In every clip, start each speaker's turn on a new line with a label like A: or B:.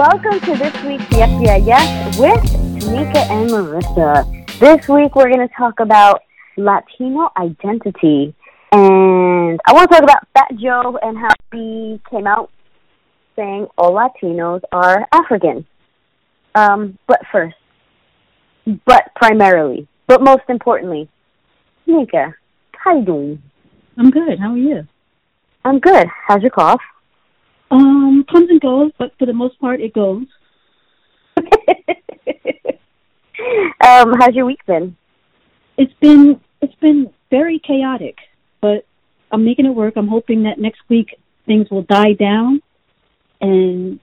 A: welcome to this week's Yes Yeah Yes with Tamika and Marissa. This week we're going to talk about Latino identity. And I want to talk about Fat Joe and how he came out saying all Latinos are African. Um, but first, but primarily, but most importantly, Tamika, how you doing?
B: I'm good. How are you?
A: I'm good. How's your cough?
B: Um, comes and goes, but for the most part, it goes.
A: um, how's your week been?
B: It's been it's been very chaotic, but I'm making it work. I'm hoping that next week things will die down, and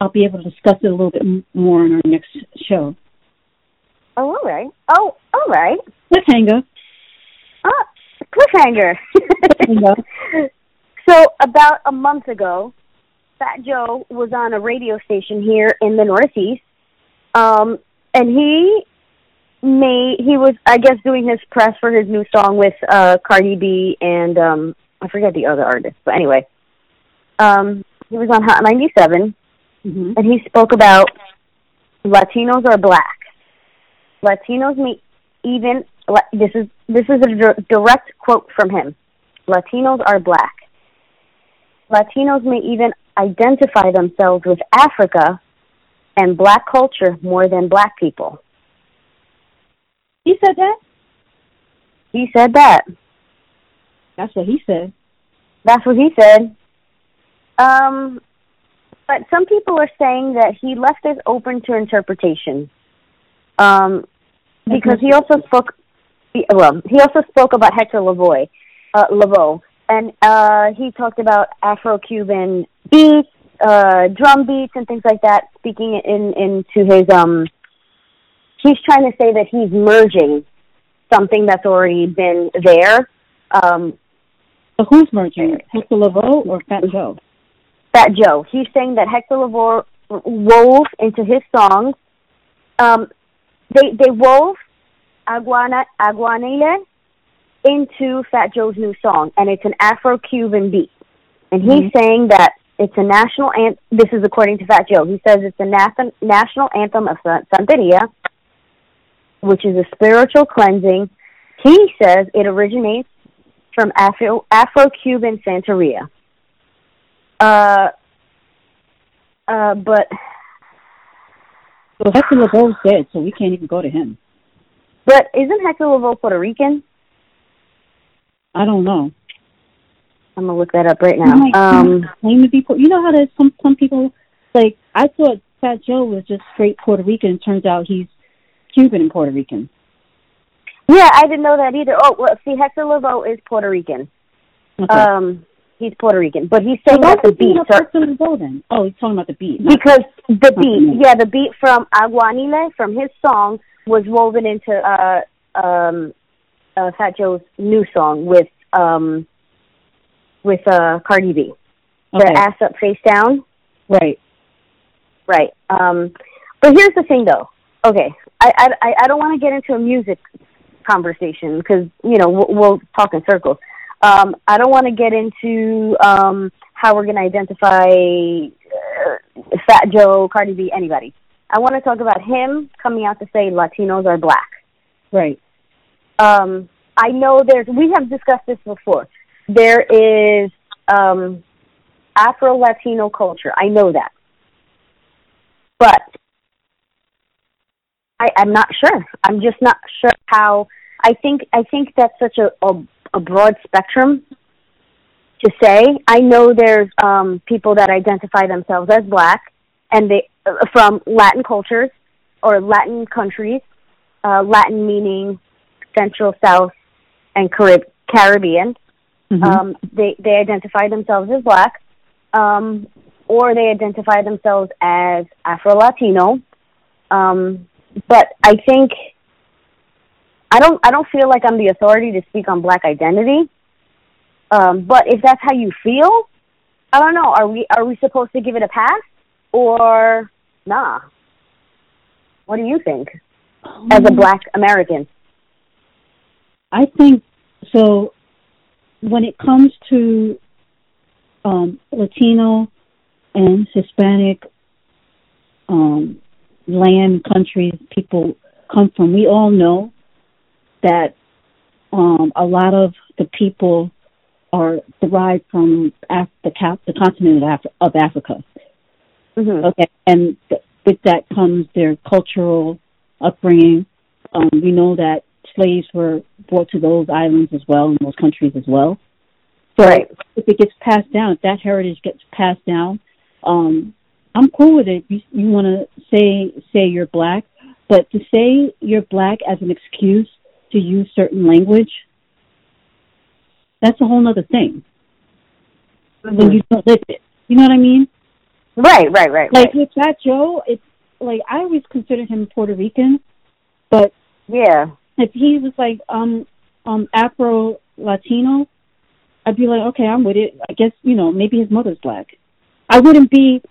B: I'll be able to discuss it a little bit more on our next show.
A: Oh, all right. Oh, all right.
B: Cliffhanger.
A: Ah, cliffhanger. so about a month ago, Fat Joe was on a radio station here in the Northeast, um, and he made he was I guess doing his press for his new song with uh, Cardi B and um, I forget the other artist, but anyway, um, he was on Hot 97,
B: mm-hmm.
A: and he spoke about Latinos are black. Latinos may even this is this is a direct quote from him. Latinos are black. Latinos may even identify themselves with Africa and black culture more than black people.
B: He said that?
A: He said that.
B: That's what he said.
A: That's what he said. Um, but some people are saying that he left it open to interpretation. Um, because he also spoke, well, he also spoke about Hector Lavoe, uh, Lavoe, and uh, he talked about Afro-Cuban beats, uh, drum beats, and things like that. Speaking in into his um, he's trying to say that he's merging something that's already been there. Um,
B: so who's merging? Hector Lavoe or Fat Joe?
A: Fat Joe. He's saying that Hector Lavoe wove into his songs. Um, they they wove Aguana Aguanile into Fat Joe's new song, and it's an Afro-Cuban beat. And he's mm-hmm. saying that it's a national anthem. This is according to Fat Joe. He says it's a nat- national anthem of Santeria, which is a spiritual cleansing. He says it originates from Afro Afro-Cuban Santeria. Uh, uh, but
B: well, Hector Lavoe's dead, so we can't even go to him.
A: But isn't Hector Lavoe Puerto Rican?
B: I don't know.
A: I'm gonna look that up right now. Um,
B: claim to be you know how there's some some people like I thought Fat Joe was just straight Puerto Rican. Turns out he's Cuban and Puerto Rican.
A: Yeah, I didn't know that either. Oh, well, see, Hector Lavoe is Puerto Rican.
B: Okay.
A: Um, he's Puerto Rican, but he's saying so that the beat.
B: Are, then? Oh, he's talking about the beat.
A: Because the beat, yeah, the beat from Aguanile from his song was woven into uh um uh, Fat Joe's new song with um with uh Cardi B. Okay. The ass up, face down.
B: Right.
A: Right. Um, but here's the thing, though. Okay, I I I don't want to get into a music conversation because you know we'll, we'll talk in circles. Um, I don't want to get into um, how we're going to identify uh, Fat Joe, Cardi B, anybody. I want to talk about him coming out to say Latinos are black.
B: Right.
A: Um, I know there's. We have discussed this before. There is um, Afro Latino culture. I know that, but I, I'm not sure. I'm just not sure how. I think I think that's such a, a, a broad spectrum to say. I know there's um, people that identify themselves as black, and they uh, from Latin cultures or Latin countries. Uh, Latin meaning Central, South, and Carib- Caribbean. Mm-hmm. Um, they they identify themselves as black, um, or they identify themselves as Afro Latino. Um, but I think I don't I don't feel like I'm the authority to speak on black identity. Um, but if that's how you feel, I don't know. Are we are we supposed to give it a pass or nah? What do you think as a um, black American?
B: I think so. When it comes to um, Latino and Hispanic um, land, countries people come from. We all know that um, a lot of the people are derived from Af- the, cap- the continent of, Af- of Africa.
A: Mm-hmm.
B: Okay, and th- with that comes their cultural upbringing. Um, we know that slaves were brought to those islands as well, in those countries as well. So
A: Right.
B: if it gets passed down, if that heritage gets passed down, um, I'm cool with it. You, you want to say say you're black, but to say you're black as an excuse to use certain language, that's a whole other thing. When you don't live it, you know what I mean?
A: Right, right, right,
B: Like
A: right.
B: with Fat Joe, it's like I always considered him Puerto Rican, but
A: Yeah.
B: If he was like um um Afro Latino, I'd be like, okay, I'm with it. I guess you know maybe his mother's black. I wouldn't be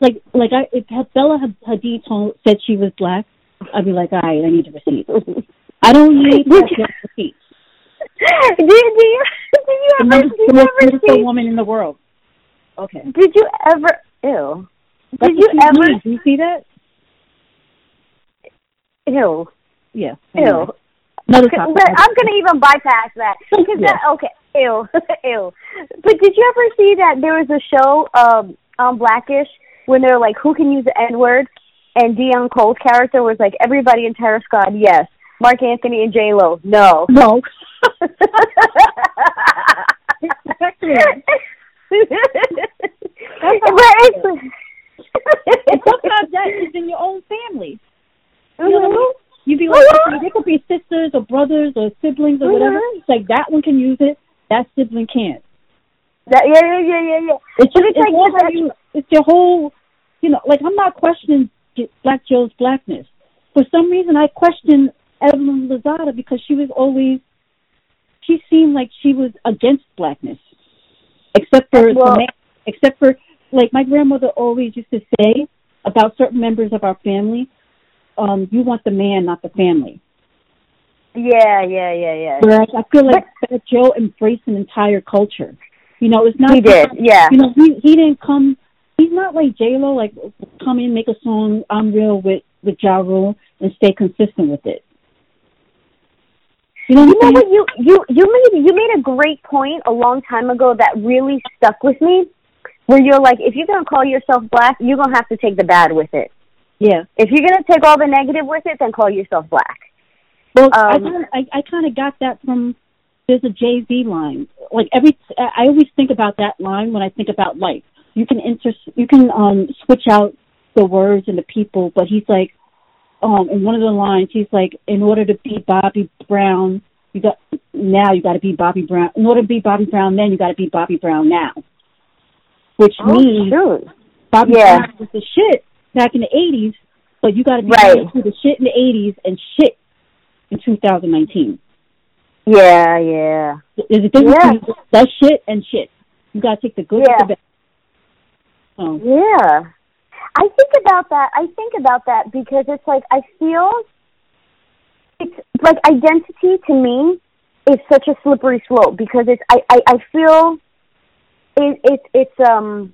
B: like like I if Bella Hadid told said she was black, I'd be like, all right, I need to receipt. I don't need
A: Did
B: that
A: you-
B: just receipt.
A: did, do you did you
B: The
A: ever did
B: the
A: you
B: most
A: ever
B: beautiful
A: see
B: woman in the world. Okay.
A: did you ever ew
B: That's
A: did you ever.
B: Do you see that?
A: ew
B: Yeah.
A: ew
B: Another
A: But
B: topic.
A: I'm gonna even bypass that because
B: Yeah.
A: that okay, ew, ew. But did you ever see that there was a show um on Blackish when they're like, who can use the N word? And Deon Cole's character was like, everybody in Terror Squad, yes. Marc Anthony and J Lo, no.
B: No. That's sometimes that is in your own family. You know what I mean? You'd be like, okay, they could be sisters or brothers or siblings or whatever.
A: Mhm.
B: It's like that one can use it, that sibling can't.
A: That, yeah, yeah, yeah, yeah, yeah.
B: It's just
A: it's
B: it's,
A: like-
B: all how you, it's your whole, you know. Like I'm not questioning Black Joe's blackness. For some reason, I question Evelyn Lozada because she was always, she seemed like she was against blackness, except for the
A: Well-
B: man, except for like my grandmother always used to say about certain members of our family, um, you want the man, not the family.
A: Yeah, yeah, yeah, yeah.
B: Whereas I feel like Fat Joe embraced an entire culture. You know, it's not
A: He did, yeah.
B: you know, he he didn't come. He's not like J Lo, like come in, make a song. I'm real with with Ja Rule and stay consistent with it. You know
A: You know what you you you made you made a great point a long time ago that really stuck with me. Where you're like, if you're gonna call yourself black, you're gonna have to take the bad with it.
B: Yeah.
A: If you're gonna take all the negative with it, then call yourself black.
B: Well, I
A: Um,
B: kinda, I, I kind of got that from there's a Jay Z line. Like every, I always think about that line when I think about life. You can inter, you can um switch out the words and the people, but he's like, um, in one of the lines, he's like, in order to be Bobby Brown, you got now you got to be Bobby Brown. In order to be Bobby Brown, then you got to be Bobby Brown now. Which means
A: shoot.
B: Bobby
A: Yeah.
B: Brown was the shit back in the '80s, but you got to be
A: Right.
B: able to the shit in the '80s and shit in 2019.
A: Yeah, yeah.
B: There's a difference
A: Yeah.
B: between that shit and shit. You gotta take the good
A: Yeah.
B: with the bad. So,
A: Yeah. I think about that. I think about that because it's like I feel it's like identity to me is such a slippery slope because it's I I, I feel it, it's it's um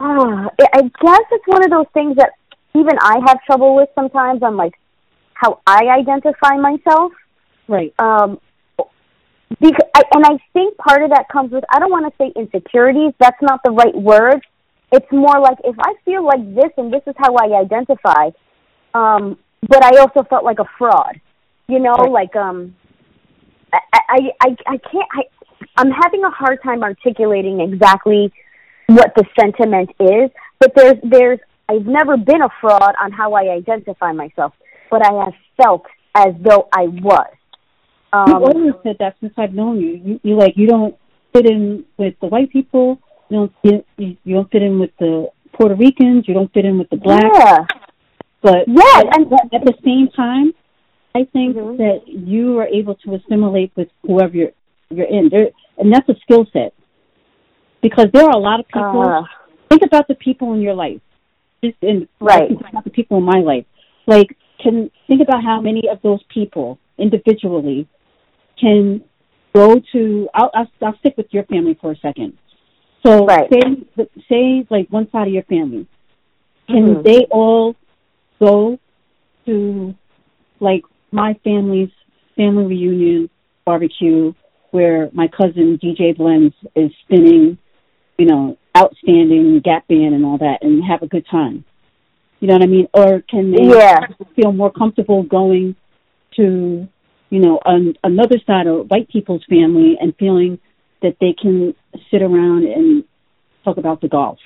A: ah I guess it's one of those things that even I have trouble with sometimes on like how I identify myself
B: right.
A: um because I, and I think part of that comes with I don't want to say insecurities. That's not the right word. It's more like if I feel like this and this is how I identify, um, but I also felt like a fraud. You know,
B: Right.
A: like um, I I I, I can't. I I'm having a hard time articulating exactly what the sentiment is. But there's there's I've never been a fraud on how I identify myself, but I have felt as though I was. Um, You've
B: always said that since I've known you. You, you like you don't fit in with the white people. You don't fit, you, you don't fit in with the Puerto Ricans. You don't fit in with the blacks.
A: yeah,
B: But
A: yeah,
B: at,
A: and
B: at the same time, I think
A: Mhm.
B: that you are able to assimilate with whoever you're you're in. There, and that's a skill set. Because there are a lot of people.
A: uh,
B: think about the people in your life. Just in
A: Right.
B: Think about the people in my life. Like, can think about how many of those people individually can go to. I'll I'll, I'll stick with your family for a second. So
A: Right.
B: say say like one side of your family, can
A: Mhm.
B: they all go to like my family's family reunion barbecue where my cousin DJ Blends is spinning, you know, outstanding Gap band and all that and have a good time. You know what I mean? Or can they
A: Yeah.
B: feel more comfortable going to, you know, an, another side of white people's family and feeling that they can sit around and talk about the golf?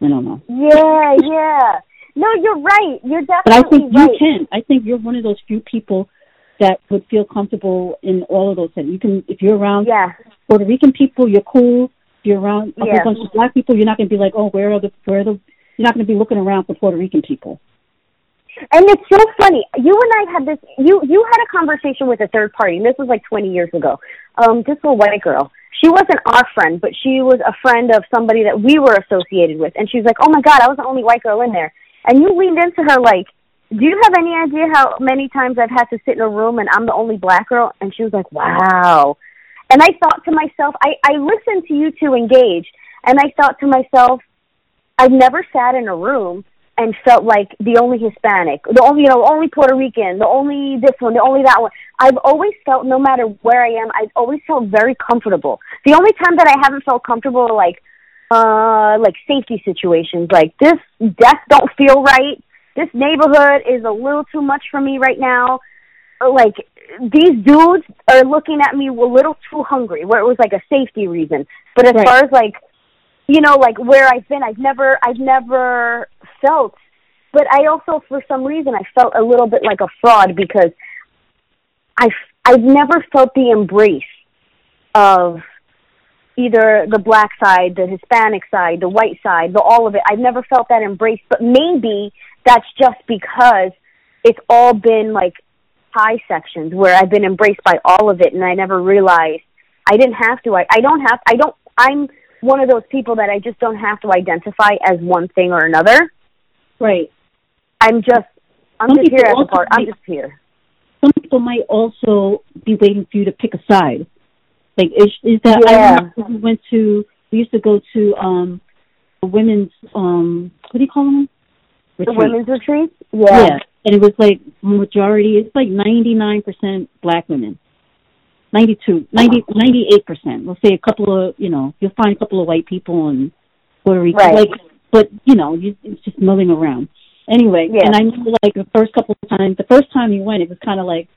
B: I don't know.
A: Yeah, yeah. No, you're right. You're definitely
B: But I think you can. I think you're one of those few people that would feel comfortable in all of those things. You can, if you're around
A: Yeah.
B: Puerto Rican people, you're cool. You're around a bunch of black people, you're not going to be like, oh, where are the, where are the, you're not going to be looking around for Puerto Rican people.
A: And it's so funny. You and I had this. You you had a conversation with a third party. And this was like 20 years ago. Um, this little white girl. She wasn't our friend, but she was a friend of somebody that we were associated with. And she was like, "Oh my God, I was the only white girl in there." And you leaned into her like, "Do you have any idea how many times I've had to sit in a room and I'm the only black girl?" And she was like, "Wow." And I thought to myself, I I listened to you two engage, and I thought to myself, I've never sat in a room and felt like the only Hispanic, the only you know, only Puerto Rican, the only this one, the only that one. I've always felt no matter where I am, I've always felt very comfortable. The only time that I haven't felt comfortable like uh like safety situations, like this desk don't feel right. This neighborhood is a little too much for me right now. Like these dudes are looking at me a little too hungry, where it was like a safety reason. But as
B: Right.
A: far as like you know, like where I've been, I've never, I've never felt, but I also, for some reason, I felt a little bit like a fraud because I, I've never felt the embrace of either the black side, the Hispanic side, the white side, the all of it. I've never felt that embrace, but maybe that's just because it's all been like high sections where I've been embraced by all of it, and I never realized I didn't have to. I, I don't have. I don't. I'm one of those people that I just don't have to identify as one thing or another.
B: Right.
A: I'm just. I'm
B: Some
A: just here as a part. I'm just here.
B: Some people might also be waiting for you to pick a side. Like, is, is that,
A: Yeah.
B: I remember we went to, we used to go to, um, a women's, um, what do you call them?
A: The women's retreat.
B: Yeah.
A: Yeah.
B: And it was like majority, it's like 99% black women. 92, 90, 98%. We'll say a couple of, you know, you'll find a couple of white people and Puerto Rico.
A: Right.
B: Like, but, you know, you, it's just milling around. Anyway,
A: Yeah.
B: and I know like the first couple of times, the first time you went, it was kind of like,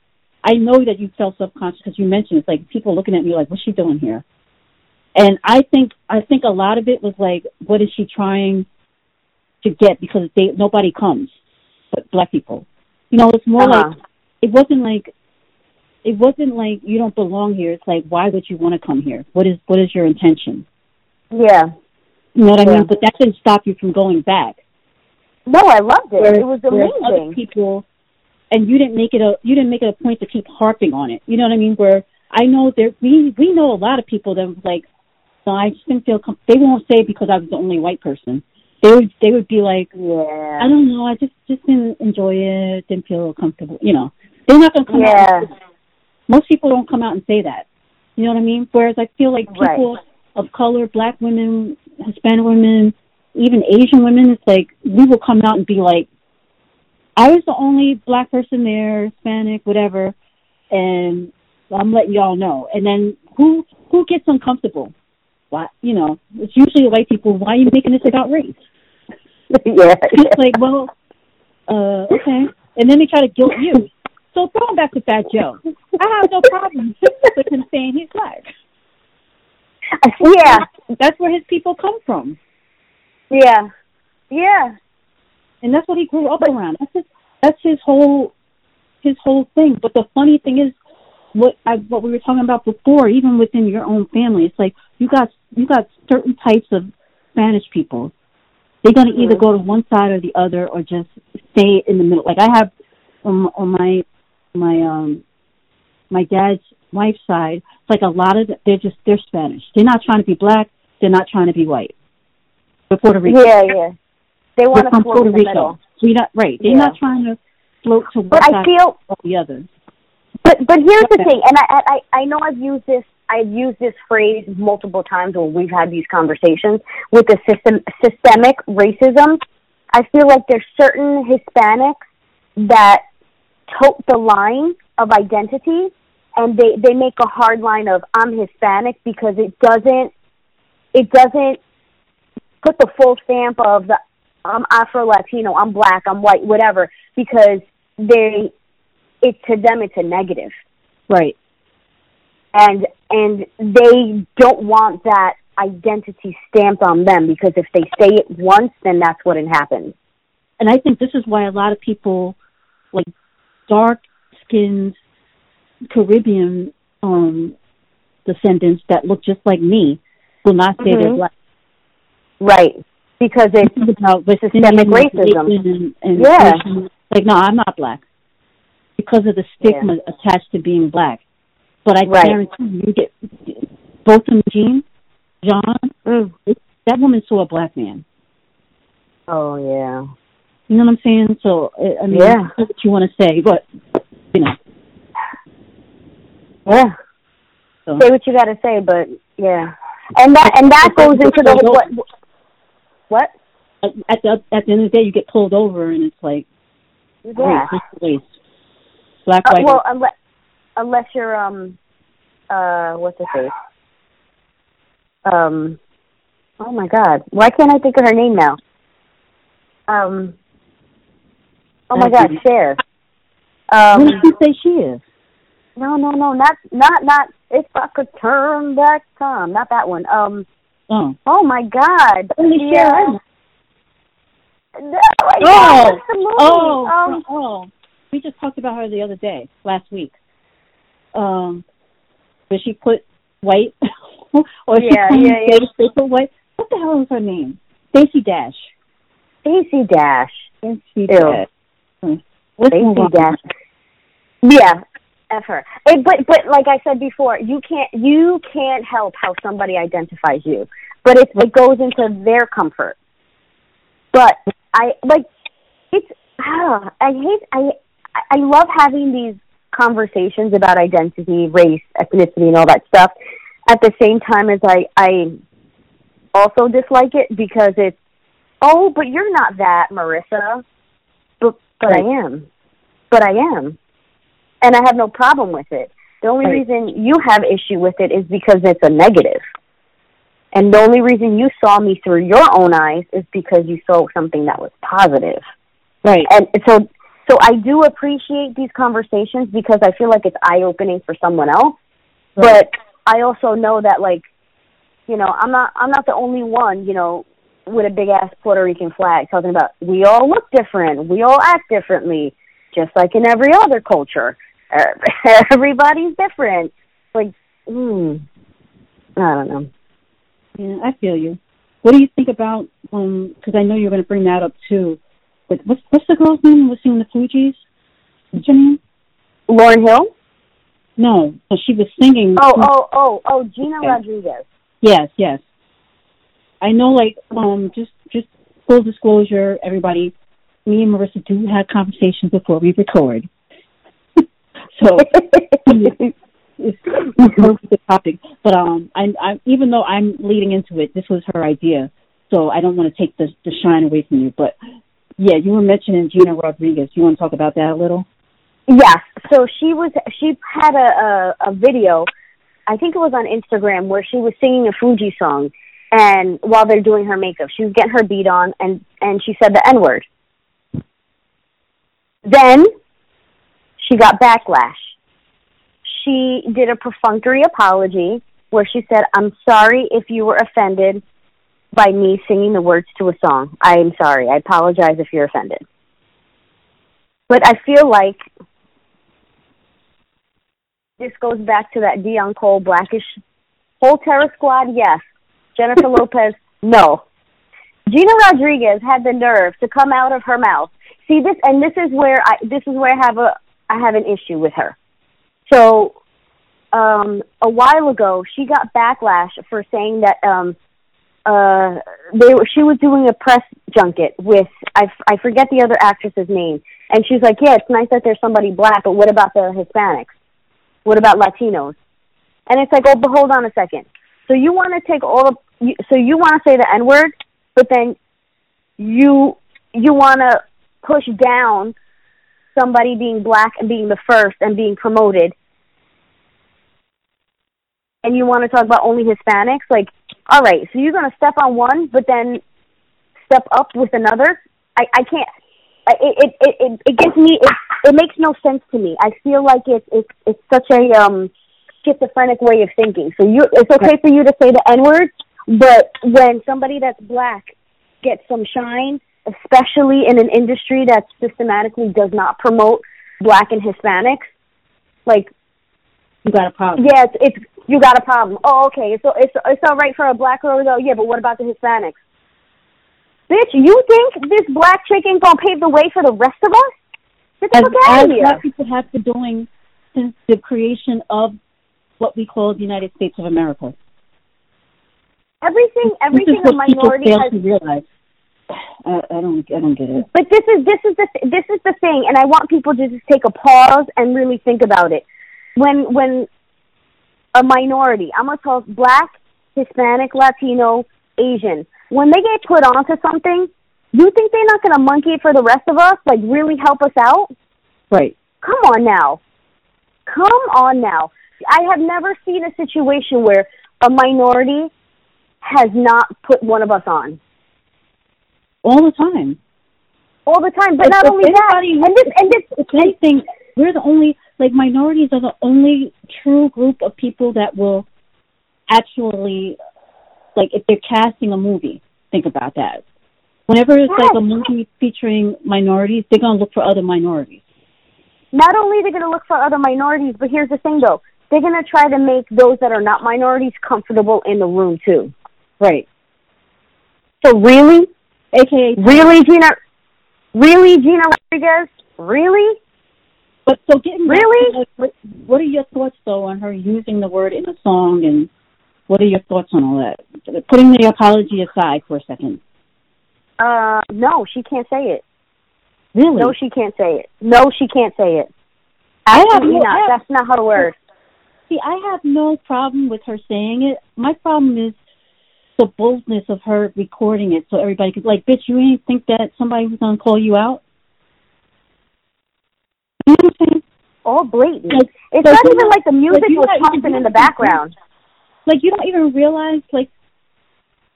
B: I know that you felt subconscious because you mentioned it's like people looking at me like, what's she doing here? And I think, I think a lot of it was like, what is she trying to get? Because they, nobody comes but black people. You know, it's more
A: Uh-huh.
B: like it wasn't like it wasn't like you don't belong here. It's like why would you want to come here? What is what is your intention?
A: Yeah.
B: You know what I
A: Yeah.
B: mean? But that didn't stop you from going back.
A: No, I loved it.
B: Whereas-
A: it was
B: whereas Other
A: amazing.
B: people, and you didn't make it a you didn't make it a point to keep harping on it. You know what I mean? Where I know there we we know a lot of people that was like, no, I just didn't feel. Com-. They won't say because I was the only white person. They would they would be like, I don't know. I just just didn't enjoy it. Didn't feel comfortable. You know, they're not gonna come
A: Yeah.
B: out. Most people don't come out and say that. You know what I mean? Whereas I feel like
A: Right.
B: people of color, black women, Hispanic women, even Asian women, it's like we will come out and be like, I was the only black person there, Hispanic, whatever, and I'm letting y'all know. And then who who gets uncomfortable? Why? You know, it's usually white people. Why are you making this about race?
A: yeah.
B: it's like, well, uh, okay. And then they try to guilt you. So throw throwing back to Fat Joe, I have no problem with him saying he's black.
A: yeah.
B: That's where his people come from,
A: Yeah. Yeah.
B: and that's what he grew up around. That's his. That's his whole, his whole thing. But the funny thing is, what I what we were talking about before, even within your own family, it's like you got you got certain types of Spanish people. They're gonna either
A: Mhm.
B: go to one side or the other, or just stay in the middle. Like I have on, on my my um my dad's wife's side, it's like a lot of they're just they're Spanish. They're not trying to be black. They're not trying to be white. They're Puerto Rican.
A: Yeah, yeah. They want
B: They're
A: to float
B: Puerto
A: in the
B: Rico.
A: middle.
B: We not right. They're
A: Yeah.
B: not trying to float to one
A: But I
B: side
A: feel
B: or the other.
A: But but here's the thing, and I, I I know I've used this I've used this phrase multiple times when we've had these conversations with the system systemic racism. I feel like there's certain Hispanics that tote the line of identity and they they make a hard line of I'm Hispanic because it doesn't it doesn't put the full stamp of the I'm Afro Latino, I'm black, I'm white, whatever, because they it to them it's a negative.
B: Right.
A: And and they don't want that identity stamped on them because if they say it once then that's what it happens.
B: And I think this is why a lot of people like dark skinned Caribbean um descendants that look just like me will not say
A: Mhm.
B: they're black.
A: Right. Because it's
B: Think about
A: systemic racism.
B: And, and
A: Yeah.
B: racism. Like, no, I'm not black because of the stigma attached to being black. But I
A: Right.
B: guarantee you, get both of them, Jean, John.
A: mm.
B: That woman saw a black man.
A: Oh yeah.
B: You know what I'm saying? So I- mean,
A: Yeah.
B: that's what you want to say, but you know.
A: Yeah.
B: So.
A: Say what you got to say, but yeah. And that and that goes into the what what?
B: At the at the end of the day, you get pulled over, and it's like,
A: Yeah.
B: a waste. Black,
A: Uh,
B: white,
A: well, unless unless you're um uh what's her face? Um oh my god. Why can't I think of her name now? Um Oh my god, Cher. Um
B: who did you say she is?
A: no no no not not not if I could turn back time. Not that one. Um
B: Oh,
A: oh my god.
B: Only
A: The,
B: Cher.
A: No,
B: Oh,
A: what's the movie?
B: oh,
A: um,
B: oh. We just talked about her the other day, last week. Um, where she put white, or she
A: Yeah,
B: claimed
A: yeah, yeah.
B: they, put white. What the hell is her name? Stacey Dash.
A: Stacey Dash.
B: Stacey
A: Ew.
B: Dash. Hmm. Let's move
A: Stacey
B: on.
A: Dash. Yeah, F her. It, but but like I said before, you can't you can't help how somebody identifies you, but it it goes into their comfort. But I like it's ah, I hate I I love having these conversations about identity, race, ethnicity, and all that stuff. At the same time as I I also dislike it because it's oh, but you're not that, Marissa. But but
B: Right.
A: I am. But I am. And I have no problem with it. The only
B: Right.
A: reason you have issue with it is because it's a negative. And the only reason you saw me through your own eyes is because you saw something that was positive.
B: Right.
A: And so so I do appreciate these conversations because I feel like it's eye opening for someone else. But I also know that like you know, I'm not I'm not the only one, you know, with a big ass Puerto Rican flag talking about we all look different, we all act differently, just like in every other culture. Everybody's different. Like, mm, I don't know.
B: Yeah, I feel you. What do you think about um? Because I know you're going to bring that up too. But what's what's the girl's name was singing the Fugees? What's her name?
A: Lauryn Hill?
B: No, but she was singing.
A: Oh, oh, oh, oh, Gina
B: Okay.
A: Rodriguez.
B: Yes, yes. I know, like, um, just just full disclosure, everybody. Me and Marissa do have conversations before we record. so it's, it's the topic. But um, I, I even though I'm leading into it, this was her idea, so I don't want to take the the shine away from you. But yeah, you were mentioning Gina Rodriguez. You want to talk about that a little?
A: Yes. So she was she had a, a a video, I think it was on Instagram where she was singing a Fuji song and while they're doing her makeup, she was getting her beat on and and she said the N word. Then she got backlash. She did a perfunctory apology where she said, "I'm sorry if you were offended by me singing the words to a song. I am sorry. I apologize if you're offended." But I feel like this goes back to that Deon Cole blackish whole terror squad, yes. Jennifer Lopez, no. Gina Rodriguez had the nerve to come out of her mouth. See this and this is where I this is where I have a I have an issue with her. So um a while ago she got backlash for saying that um uh they were she was doing a press junket with I, I forget the other actress's name. And she's like yeah it's nice that there's somebody black but what about the hispanics? What about latinos? And it's like oh but hold on a second. So you want to take all the so you want to say the n word but then you you want to push down somebody being black and being the first and being promoted. And you want to talk about only Hispanics, like, all right, so you're going to step on one, but then step up with another. I I can't. It it it it, it gives me it it makes no sense to me. I feel like it's it's it's such a um schizophrenic way of thinking. So you it's okay for you to say the N word, but when somebody that's black gets some shine, especially in an industry that systematically does not promote black and Hispanics, like
B: you got a problem.
A: Yeah, it's, it's you got a problem. Oh, okay. So it's it's all right for a black girl though. Yeah, but what about the Hispanics? Bitch, you think this black chick ain't gonna pave the way for the rest of us? Get the
B: as,
A: fuck out
B: as
A: of here.
B: black people have been doing since the creation of what we call the United States of America.
A: Everything, everything
B: this is
A: a
B: what people
A: minority
B: fail
A: has
B: to realize. I, I don't, I don't get it.
A: But this is this is the this is the thing, and I want people to just take a pause and really think about it. When when a minority, I'm gonna talk black, Hispanic, Latino, Asian, when they get put onto something, you think they're not gonna monkey it for the rest of us? Like really help us out?
B: Right.
A: Come on now, come on now. I have never seen a situation where a minority has not put one of us on
B: All the time.
A: all the time. But
B: If-
A: not
B: if
A: only that, and this and this
B: If anything, we're the only, like, minorities are the only true group of people that will actually, like, if they're casting a movie, think about that. Whenever it's like a movie featuring minorities, they're going to look for other minorities.
A: not only they're going to look for other minorities, but here's the thing though. They're going to try to make those that are not minorities comfortable in the room too.
B: Right.
A: So really,
B: AKA,
A: really, Gina, really, Gina Rodriguez, really?
B: But so getting
A: Really?
B: what, what are your thoughts, though, on her using the word in a song, and what are your thoughts on all that? Putting the apology aside for a second.
A: Uh, no, she can't say it.
B: Really?
A: No, she can't say it. No, she can't say it.
B: I have
A: Absolutely
B: no-
A: not.
B: Have-
A: That's not her word.
B: See, I have no problem with her saying it. My problem is the boldness of her recording it so everybody could, like, bitch, you ain't think that somebody was going to call you out? You know what I'm saying?
A: All blatant.
B: Like,
A: It's
B: like,
A: not even like the music
B: like,
A: was pumping in the background.
B: Like, you don't even realize, like,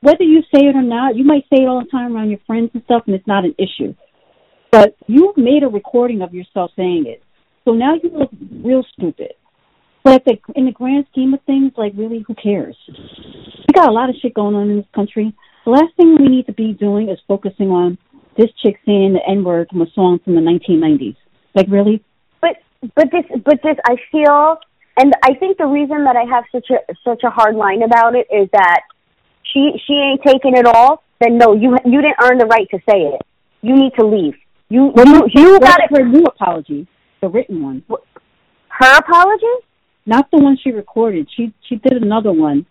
B: whether you say it or not, you might say it all the time around your friends and stuff, and it's not an issue. But you made a recording of yourself saying it. So now you look real stupid. But the, in the grand scheme of things, like, really, who cares? We got a lot of shit going on in this country. The last thing we need to be doing is focusing on this chick saying the N word from a song from the 1990s. Like, really?
A: but but this but this I feel and I think the reason that I have such a such a hard line about it is that she she ain't taking it all. Then no, you you didn't earn the right to say it. You need to leave. You
B: What
A: you, you
B: what
A: got
B: her new apology, the written one.
A: Her apology?
B: not the one she recorded. She she did another one,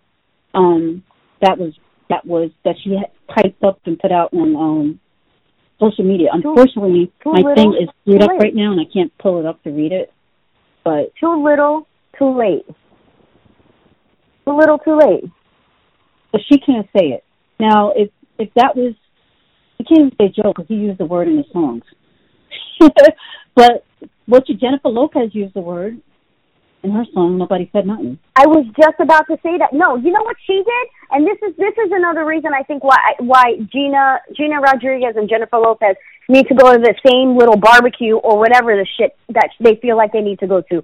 B: um, that was that was that she had typed up and put out on um social media. Unfortunately,
A: too
B: my
A: little,
B: thing is screwed up
A: late.
B: right now, and I can't pull it up to read it. But
A: Too little, too late. Too little, too late.
B: but she can't say it now. If if that was, I can't even say Joe because he used the word in his songs. but what you Jennifer Lopez used the word in her song. Nobody said nothing.
A: I was just about to say that. No, you know what she did, and this is this is another reason I think why why Gina Gina Rodriguez and Jennifer Lopez need to go to the same little barbecue or whatever the shit that they feel like they need to go to.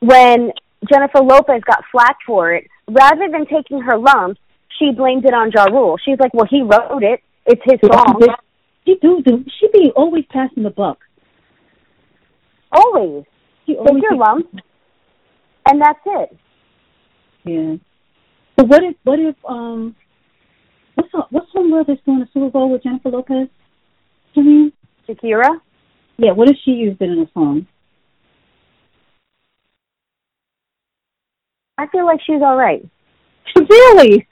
A: When Jennifer Lopez got flack for it, rather than taking her lumps, she blamed it on Ja Rule. She's like, "Well, he wrote it. It's his song."
B: She do do she be always passing the buck.
A: Always
B: She
A: take your lumps, and that's it.
B: Yeah. So what if what if um what's the, what's some girl that's doing a Super Bowl with Jennifer Lopez? I mean,
A: Shakira.
B: yeah. What if she used it in a song?
A: I feel like she's all right.
B: really?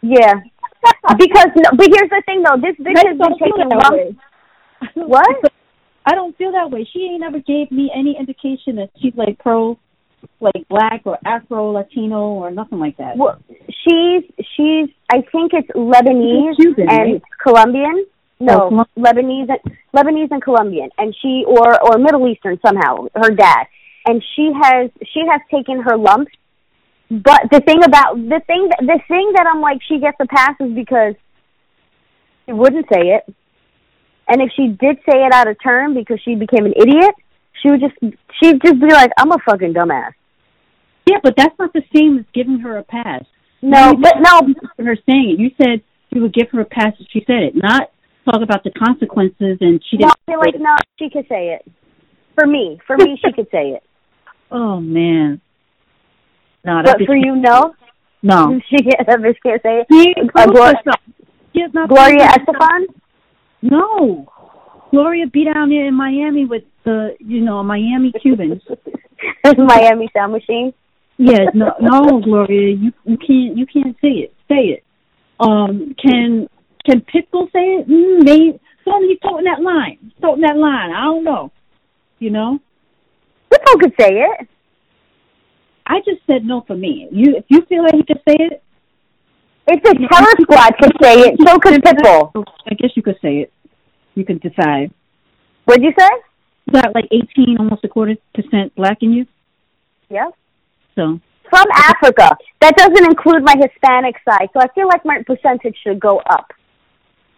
A: Yeah. because no, but here's the thing though, this bitch has been taking
B: that
A: lumps.
B: way. I
A: What?
B: I don't feel that way. She ain't never gave me any indication that she's like pro, like black or Afro Latino or nothing like that.
A: Well, she's she's I think it's Lebanese
B: Cuban,
A: and
B: right?
A: Colombian. No, oh, Lebanese, Lebanese and Colombian, and she or or Middle Eastern somehow. Her dad, and she has she has taken her lumps. But the thing about the thing the thing that I'm like she gets a pass is because she wouldn't say it, and if she did say it out of turn because she became an idiot, she would just she'd just be like, "I'm a fucking dumbass."
B: Yeah, but that's not the same as giving her a pass.
A: No, but no.
B: Her saying it, you said you would give her a pass if she said it, not talk about the consequences. And she didn't.
A: No, like no, she could say it. For me, for me, she could say it.
B: Oh man.
A: No, but for you, no.
B: No,
A: she can't. She can't say it.
B: uh, Gloria,
A: Gloria Estefan.
B: No, Gloria be down here in Miami with the, you know, Miami Cubans.
A: Miami Sound Machine.
B: Yes, no, no, Gloria, you you can't you can't say it. Say it. Um, can can Pitbull say it? Mm, maybe. So he's toting that line, toting that line. I don't know. You know.
A: Pitbull could say it.
B: I just said no for me. You, if you feel like he could say it,
A: if the Terror Squad could say it, so could Pitbull.
B: I guess you could say it. You could decide.
A: What'd you say?
B: Got like eighteen, almost a quarter percent black in you.
A: Yeah.
B: So.
A: From Africa. That doesn't include my Hispanic side, so I feel like my percentage should go up.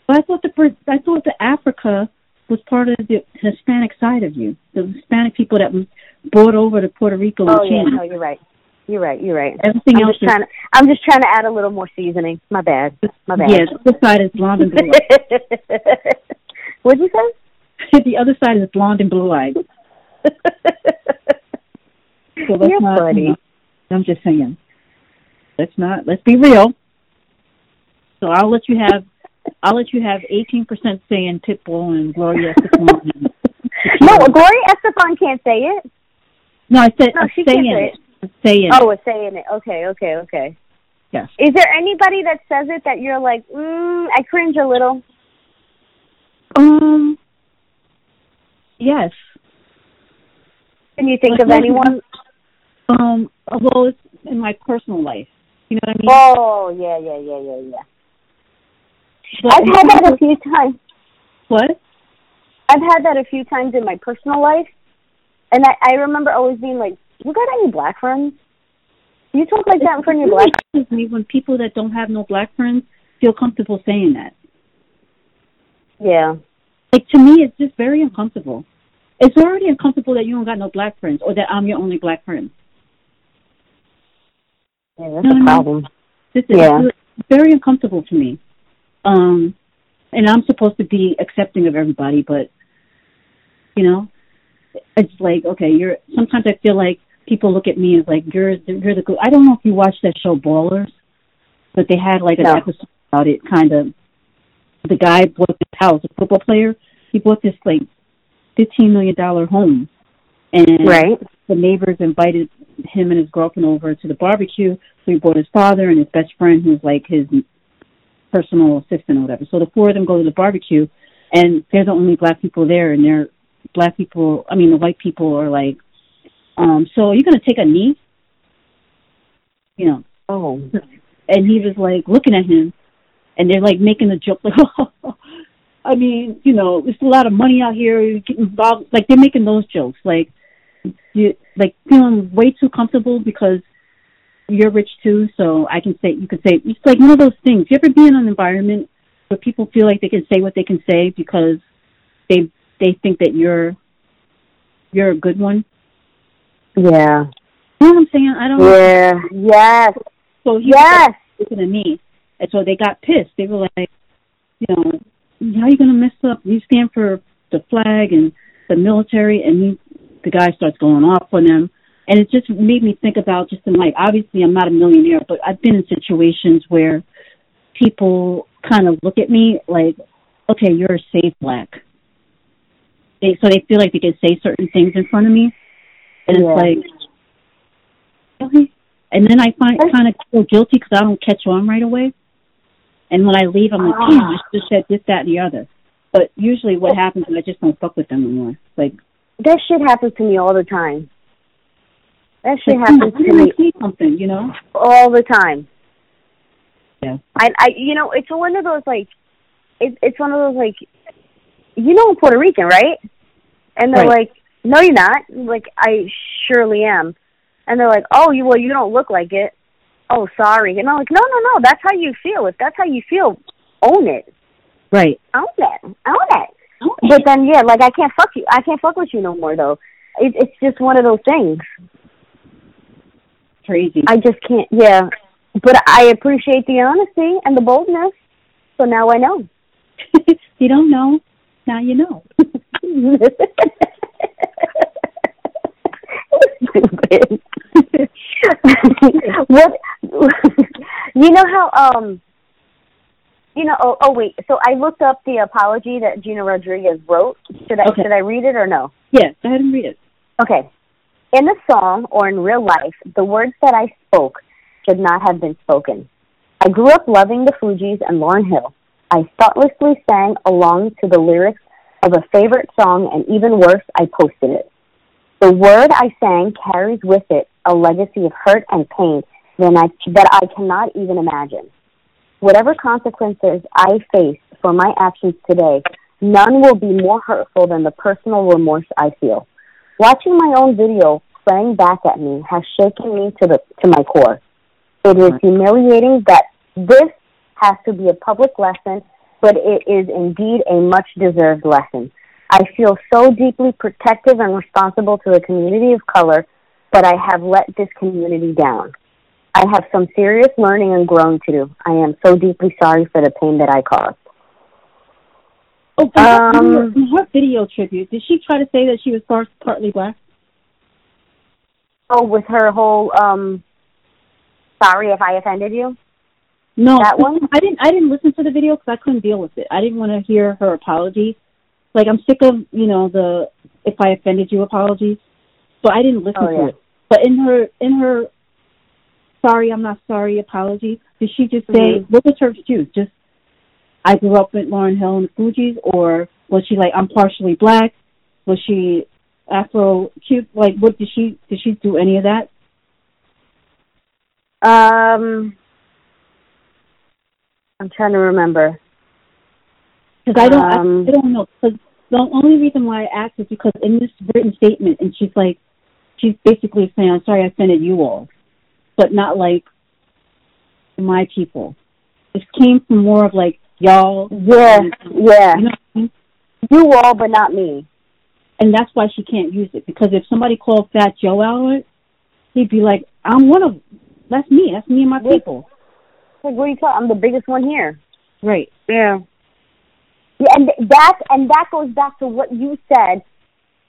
B: But I thought the I thought the Africa was part of the Hispanic side of you, the Hispanic people that was brought over to Puerto Rico.
A: Oh
B: yeah,
A: no, you're right. You're right. You're right.
B: Everything
A: I'm
B: else.
A: Just trying to, I'm just trying to add a little more seasoning. My bad. My bad.
B: Yes, the side is blonde and blue.
A: What'd you say?
B: the other side is blonde and blue eyed. so
A: that's You're
B: not,
A: funny.
B: You know, I'm just saying. Let's not. Let's be real. So I'll let you have. I'll let you have 18% say in Pitbull and Gloria Estefan.
A: no, Gloria Estefan can't say it.
B: No, I said
A: no, she
B: saying
A: can't
B: it. it. Saying
A: oh, it's saying it. Okay, okay, okay.
B: Yes.
A: Is there anybody that says it that you're like, mm, I cringe a little?
B: Um. Yes.
A: Can you think of anyone?
B: Um. Well, it's in my personal life. You know what I mean?
A: Oh yeah, yeah, yeah, yeah, yeah. But I've had that a few times.
B: What?
A: I've had that a few times in my personal life, and I, I remember always being like, "You got any black friends?" You talk like that in front of your black
B: friends. Me when people that don't have no black friends feel comfortable saying that.
A: Yeah.
B: Like to me, it's just very uncomfortable. It's already uncomfortable that you don't got no black friends or that I'm your only black friend.
A: Yeah, that's you know a problem. I mean?
B: This is
A: yeah.
B: very uncomfortable to me. Um, and I'm supposed to be accepting of everybody, but you know, it's like okay, you're. Sometimes I feel like people look at me as like you're you're the. I don't know if you watched that show Ballers, but they had like an
A: no.
B: episode about it. Kind of, the guy bought this house, a football player. He bought this like fifteen million dollar home, and
A: right.
B: the neighbors invited him and his girlfriend over to the barbecue. So he brought his father and his best friend, who's like his personal assistant or whatever. So the four of them go to the barbecue, and they're the only black people there, and they're black people. I mean, the white people are like, um, so are you going to take a knee? You know.
A: Oh.
B: And he was like looking at him, and they're like making a joke, like, oh, I mean, you know, there's a lot of money out here. You get involved, like they're making those jokes, like you like feeling way too comfortable because you're rich too, so I can say you could say it's like one of those things. You ever be in an environment where people feel like they can say what they can say because they they think that you're you're a good one?
A: Yeah.
B: You know what I'm saying? I don't
A: Yeah. Know. Yes.
B: So
A: yes.
B: looking at me. And so they got pissed. They were like, you know, how are you gonna mess up? You stand for the flag and the military and he the guy starts going off on them and it just made me think about just in life. Obviously, I'm not a millionaire, but I've been in situations where people kind of look at me like, "Okay, you're a safe black." They, so they feel like they can say certain things in front of me, and
A: yeah.
B: it's like, okay. And then I find kind of feel guilty because I don't catch on right away. And when I leave, I'm like, ah. damn, I should have said this, that, and the other. But usually, what happens is I just don't fuck with them anymore. Like
A: that shit happens to me all the time. That shit happens to me.
B: Something, you know,
A: all the time.
B: Yeah.
A: I, I, you know, it's one of those like, it, it's one of those like, you know, I'm Puerto Rican, right? And they're
B: Right.
A: like, no, you're not. Like, I surely am. And they're like, oh, you well, you don't look like it. Oh, sorry. And I'm like, no, no, no. That's how you feel. If that's how you feel, own it.
B: Right.
A: Own it. Own it. But then, yeah, like I can't fuck you. I can't fuck with you no more, though. It, it's just one of those things.
B: Crazy.
A: I just can't. Yeah, but I appreciate the honesty and the boldness. So now I know.
B: you don't know. Now you know.
A: Stupid. what? you know how um. You know, oh, oh wait. So I looked up the apology that Gina Rodriguez wrote. Should I
B: Okay.
A: should I read it or no?
B: Yeah, go ahead and read it.
A: Okay. In the song or in real life, the words that I spoke should not have been spoken. I grew up loving the Fugees and Lauryn Hill. I thoughtlessly sang along to the lyrics of a favorite song, and even worse, I posted it. The word I sang carries with it a legacy of hurt and pain that I, that I cannot even imagine. Whatever consequences I face for my actions today, none will be more hurtful than the personal remorse I feel. Watching my own video playing back at me has shaken me to the to my core. It is humiliating that this has to be a public lesson, but it is indeed a much deserved lesson. I feel so deeply protective and responsible to the community of color, but I have let this community down. I have some serious learning and growing to do. I am so deeply sorry for the pain that I caused.
B: Oh,
A: Um,
B: in her video tribute, did she try to say that she was part, partly black?
A: Oh, with her whole um sorry if I offended you?
B: No,
A: That one?
B: I didn't. I didn't listen to the video because I couldn't deal with it. I didn't want to hear her apology. Like I'm sick of you know the if I offended you apologies, so I didn't listen
A: Oh,
B: to
A: yeah.
B: it. But in her in her sorry I'm not sorry apology, did she just say
A: Mhm.
B: what was her excuse? Just I grew up with Lauryn Hill and the Fugees, or was she like I'm partially black? Was she Afro cute? Like what did she did she do any of that?
A: Um I'm trying to remember.
B: Because I don't,
A: Um,
B: I, I don't know. Because the only reason why I asked is because in this written statement, and she's like, she's basically saying, "I'm sorry, I offended you all," but not like my people. This came from more of like y'all.
A: Yeah, yeah.
B: You know I mean?
A: You all but not me.
B: And that's why she can't use it because if somebody called Fat Joe out, it, he'd be like, "I'm one of, that's me. That's me and my people."
A: Like what are you talking I'm the biggest one here.
B: Right.
A: Yeah. Yeah, and that and that goes back to what you said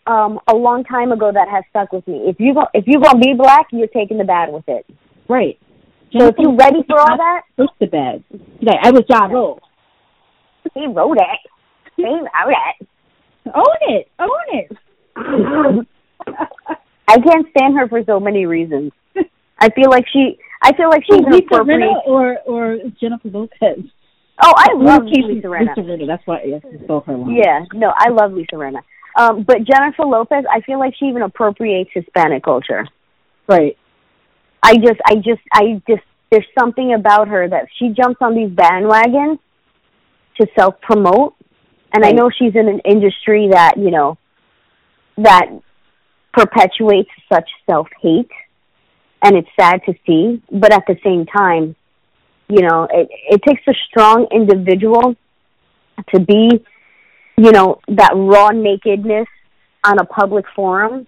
A: um a long time ago that has stuck with me. If you go if you're gonna be black, you're taking the bad with it.
B: Right.
A: So if you're ready for all that,
B: push the bad. Like, I was Ja Rule.
A: he wrote it. He wrote it.
B: Own it. Own it.
A: I can't stand her for so many reasons. I feel like she I feel like she's
B: Lisa
A: appropriate
B: Rinna or or Jennifer Lopez.
A: Oh, I love
B: Lisa,
A: Lisa Rinna.
B: Lisa. That's why yes, I stole her line.
A: Yeah, no, I love Lisa Rinna. Um, but Jennifer Lopez, I feel like she even appropriates Hispanic culture.
B: Right.
A: I just, I just, I just, there's something about her that she jumps on these bandwagons to self promote. And I know she's in an industry that, you know, that perpetuates such self hate. And it's sad to see. But at the same time, you know, it, it takes a strong individual to be, you know, that raw nakedness on a public forum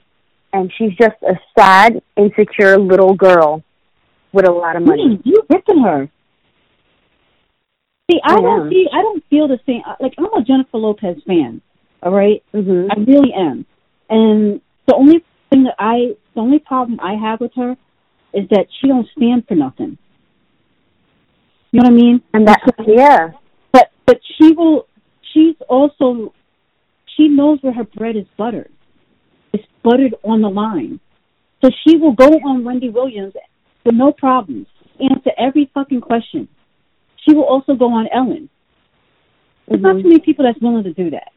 A: and she's just a sad, insecure little girl with a lot of money.
B: You ripping her. See, I, don't see. I don't feel the same. Like I'm a Jennifer Lopez fan. All right,
A: Mhm.
B: I really am. And the only thing that I, the only problem I have with her is that she don't stand for nothing. You know what I mean?
A: And that yeah.
B: But but she will. She's also. She knows where her bread is buttered. It's buttered on the line, so she will go on Wendy Williams with no problems, answer every fucking question. She will also go on Ellen. There's not
A: Mhm.
B: too many people that's willing to do that.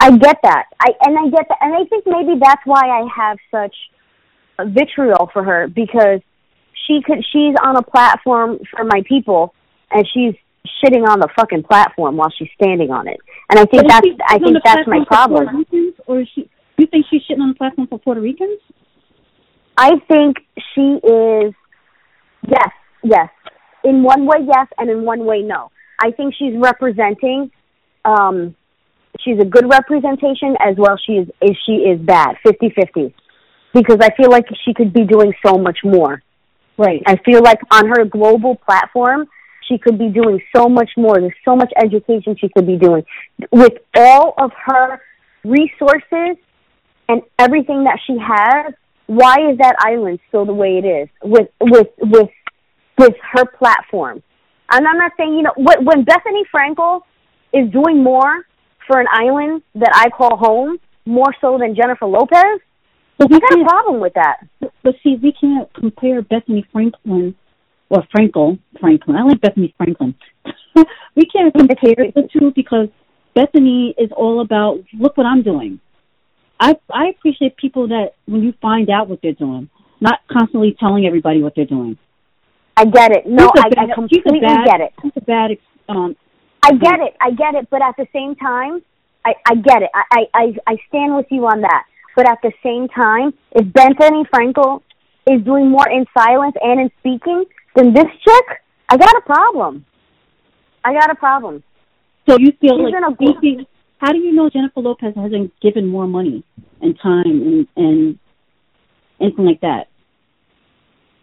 A: I get that. I and I get that, and I think maybe that's why I have such vitriol for her because she could. She's on a platform for my people, and she's shitting on the fucking platform while she's standing on it. And I think
B: But
A: that's I think that's my problem.
B: Or is she? You think she's shitting on the platform for Puerto Ricans?
A: I think she is yes, yes. In one way yes and in one way no. I think she's representing um she's a good representation as well she is, is she is bad. Fifty fifty. Because I feel like she could be doing so much more.
B: Right.
A: I feel like on her global platform, she could be doing so much more. There's so much education she could be doing. With all of her resources and everything that she has, why is that island still the way it is with with with with her platform? And I'm not saying you know when when Bethany Frankel is doing more for an island that I call home, more so than Jennifer Lopez.
B: We
A: got a problem with that.
B: But see, we can't compare Bethany Franklin or Frankel Franklin. I like Bethany Franklin. we can't compare the two because Bethany is all about look what I'm doing. I I appreciate people that when you find out what they're doing, not constantly telling everybody what they're doing.
A: I get it. No, I,
B: bad-
A: I completely
B: bad-
A: get it.
B: She's a bad. Um,
A: I get it. I get it. But at the same time, I, I get it. I, I, I I stand with you on that. But at the same time, if Bethany Frankel is doing more in silence and in speaking than this chick, I got a problem. I got a problem.
B: so you feel
A: She's
B: like
A: in a
B: how do you know Jennifer Lopez hasn't given more money and time and and anything like that?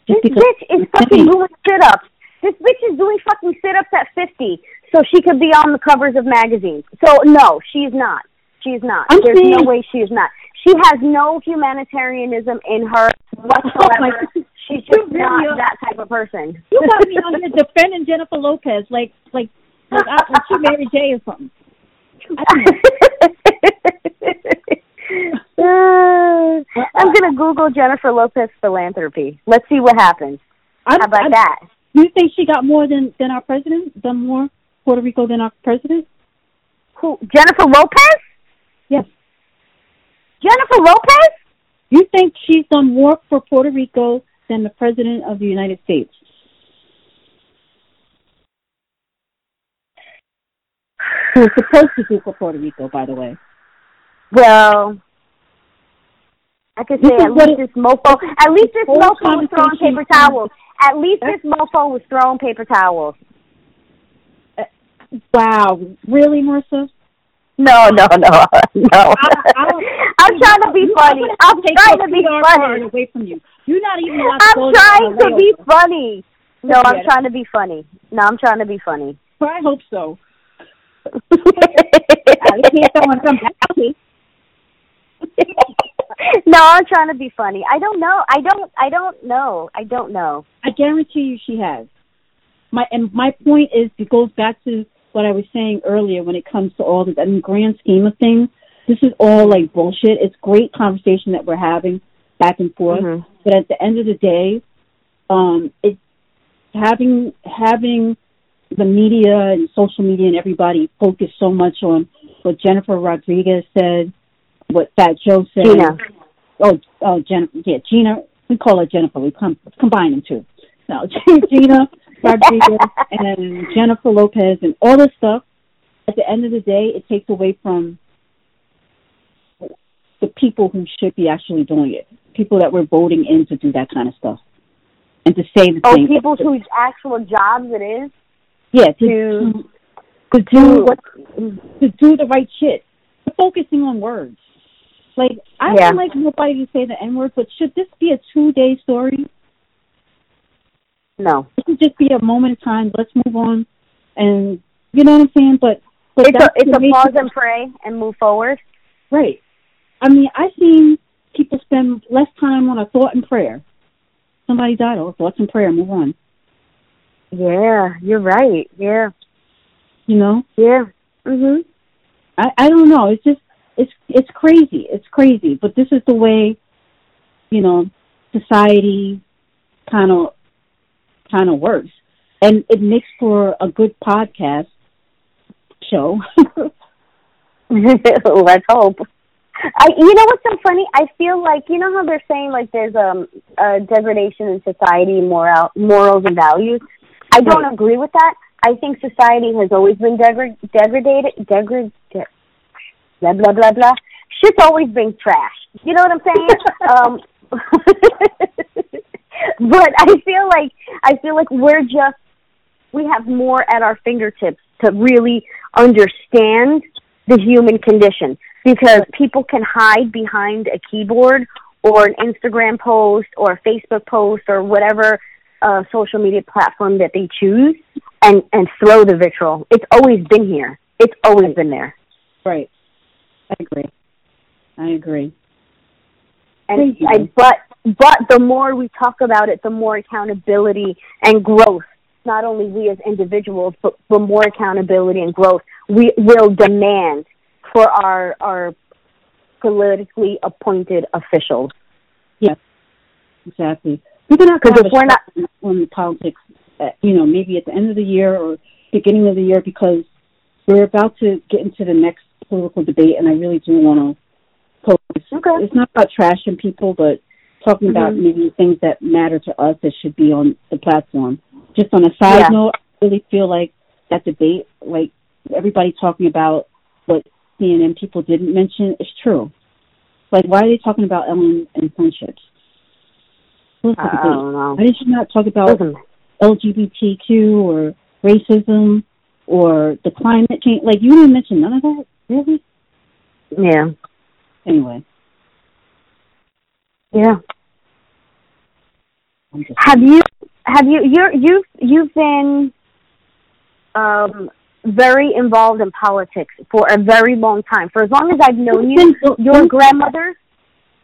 A: This
B: Just because
A: bitch is fucking doing sit ups. This bitch is doing fucking sit ups at fifty, so she could be on the covers of magazines. So no, she's not. She's not.
B: I'm
A: There's no way she is not. She has no humanitarianism in her whatsoever.
B: Oh
A: She's just
B: really
A: not
B: are-
A: that type of person.
B: You got me on here defending Jennifer Lopez like like like, I, like she Mary J or something.
A: I'm gonna Google Jennifer Lopez philanthropy. Let's see what happens.
B: I,
A: How about
B: I,
A: that?
B: You think she got more than than our president? Done more Puerto Rico than our president?
A: Who? Jennifer Lopez?
B: Yes.
A: Jennifer Lopez?
B: You think she's done more for Puerto Rico than the president of the United States? Who was supposed to do for Puerto Rico, by the way.
A: Well, I could say at least this mofo. At least this mofo was throwing paper towels. At least this mofo was throwing paper towels.
B: Wow, really, Marissa?
A: No, no, no, no.
B: I don't-
A: I'm trying to be funny. I'm trying to be funny.
B: away from you. You're not even allowed to go
A: I'm trying to be funny. No, I'm trying to be funny. No, I'm trying to be funny.
B: I hope so. I can't and come back. Okay.
A: no, I'm trying to be funny. I don't know. I don't. I don't know. I don't know.
B: I guarantee you she has. My and my point is it goes back to what I was saying earlier when it comes to all this. In the grand scheme of things, this is all like bullshit. It's great conversation that we're having back and forth,
A: Mhm.
B: but at the end of the day, um, it's having having the media and social media and everybody focus so much on what Jennifer Rodriguez said, what Fat Joe said.
A: Gina.
B: Oh, oh, Jennifer. Yeah, Gina. We call her Jennifer. We com- combine them two. No, Gina Rodriguez and Jennifer Lopez and all this stuff. At the end of the day, it takes away from the people who should be actually doing it. People that we're voting in to do that kind of stuff, and to say the
A: Oh, people whose actual jobs it is
B: yeah, to,
A: to-
B: to to do what to do the right shit. Focusing on words. Like I
A: Yeah.
B: don't like nobody to say the N word, but should this be a two day story?
A: No.
B: It should just be a moment of time. Let's move on, and you know what I'm saying. But but
A: It's a it's a pause and pray and move forward.
B: right. I mean, I've seen people spend less time on a thought and prayer. Somebody died. Oh, thoughts and prayer. Move on.
A: Yeah, you're right. Yeah.
B: You know.
A: Yeah. Mhm.
B: I I don't know. It's just it's it's crazy. It's crazy. But this is the way, you know, society kind of kind of works, and it makes for a good podcast show.
A: Let's hope. I, you know what's so funny? I feel like you know how they're saying like there's um a degradation in society, moral, morals, and values. I don't agree with that I think society has always been degra- degraded, degrad, de- blah blah blah blah. Shit's always been trash. You know what I'm saying? um, but I feel like I feel like we're just we have more at our fingertips to really understand the human condition because people can hide behind a keyboard or an Instagram post or a Facebook post or whatever uh, social media platform that they choose and and throw the vitriol. It's always been here. It's always been there.
B: Right. I agree. I agree.
A: And I, but but the more we talk about it, the more accountability and growth. Not only we as individuals, but the more accountability and growth we will demand for our our politically appointed officials.
B: Yes, exactly. We can have
A: because if we're not
B: on politics, uh, you know, maybe at the end of the year or beginning of the year, because we're about to get into the next political debate, and I really do want to post.
A: Okay.
B: It's not about trashing people, but talking mm-hmm. about maybe things that matter to us that should be on the platform. Just on a side yeah. note, I really feel like that debate, like everybody talking about what CNN people didn't mention, is true. Like, why are they talking about Ellen and friendships?
A: I don't know.
B: Why did you not talk about LGBTQ or racism or the climate change? Like, you didn't mention none of that, really?
A: Yeah.
B: Anyway.
A: Yeah. Have you have you you're you've you've been um very involved in politics for a very long time. For as long as I've known you, your grandmother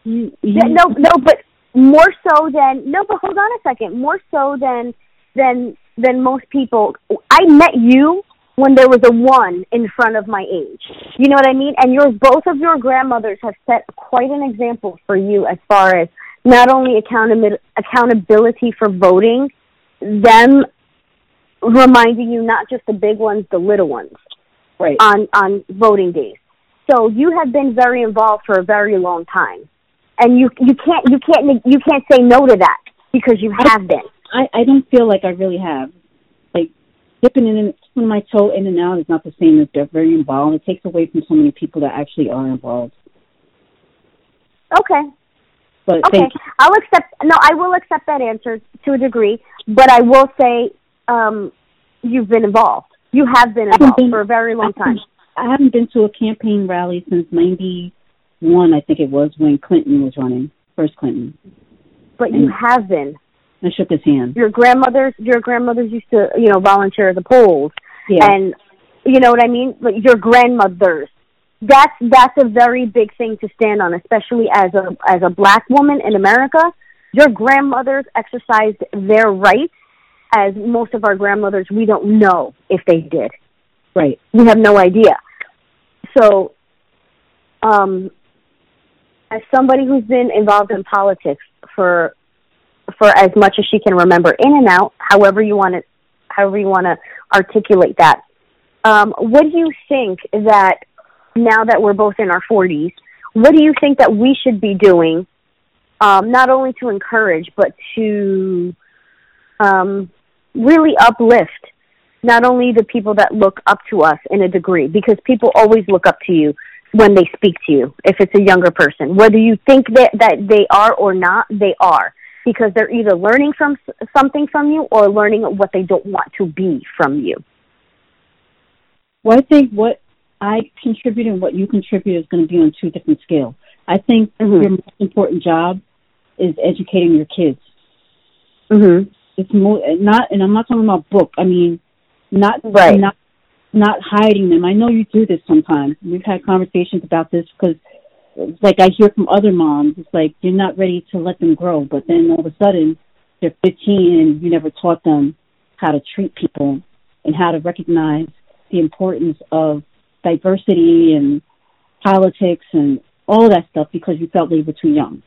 B: you, you,
A: no no but more so than no but hold on a second. More so than than than most people. I met you when there was a one in front of my age. You know what I mean? And your both of your grandmothers have set quite an example for you as far as not only accountability accountability for voting, them reminding you not just the big ones, the little ones,
B: right?
A: On on voting days. So you have been very involved for a very long time, and you you can't you can't you can't say no to that because you have been.
B: I I don't feel like I really have. Like dipping in dipping my toe in and out is not the same as they're very involved. It takes away from so many people that actually are involved.
A: Okay.
B: But
A: okay, I'll accept. No, I will accept that answer to a degree, but I will say um, you've been involved. You have been involved been, for a very long time.
B: I haven't been to a campaign rally since '91, I think it was, when Clinton was running, first Clinton.
A: But and you have been.
B: I shook his hand.
A: Your grandmothers, your grandmothers used to, you know, volunteer at the polls,
B: yeah.
A: and you know what I mean. Like your grandmothers, that's that's a very big thing to stand on, especially as a as a black woman in America. Your grandmothers exercised their rights, as most of our grandmothers we don't know if they did.
B: Right.
A: We have no idea. So, um, as somebody who's been involved in politics for for as much as she can remember, in and out, however you want to, however you want to articulate that. Um, what do you think that now that we're both in our 40s, what do you think that we should be doing, um, not only to encourage, but to um, really uplift not only the people that look up to us in a degree, because people always look up to you when they speak to you, if it's a younger person. Whether you think that, that they are or not, they are. Because they're either learning from something from you or learning what they don't want to be from you.
B: Well, I think what I contribute and what you contribute is going to be on two different scales. I think
A: mm-hmm.
B: your most important job is educating your kids.
A: Mm-hmm.
B: It's more not, and I'm not talking about book. I mean, not
A: right.
B: not not hiding them. I know you do this sometimes. We've had conversations about this because, like, I hear from other moms, it's like you're not ready to let them grow, but then all of a sudden they're 15 and you never taught them how to treat people and how to recognize the importance of diversity and politics and all that stuff because you felt they were too young.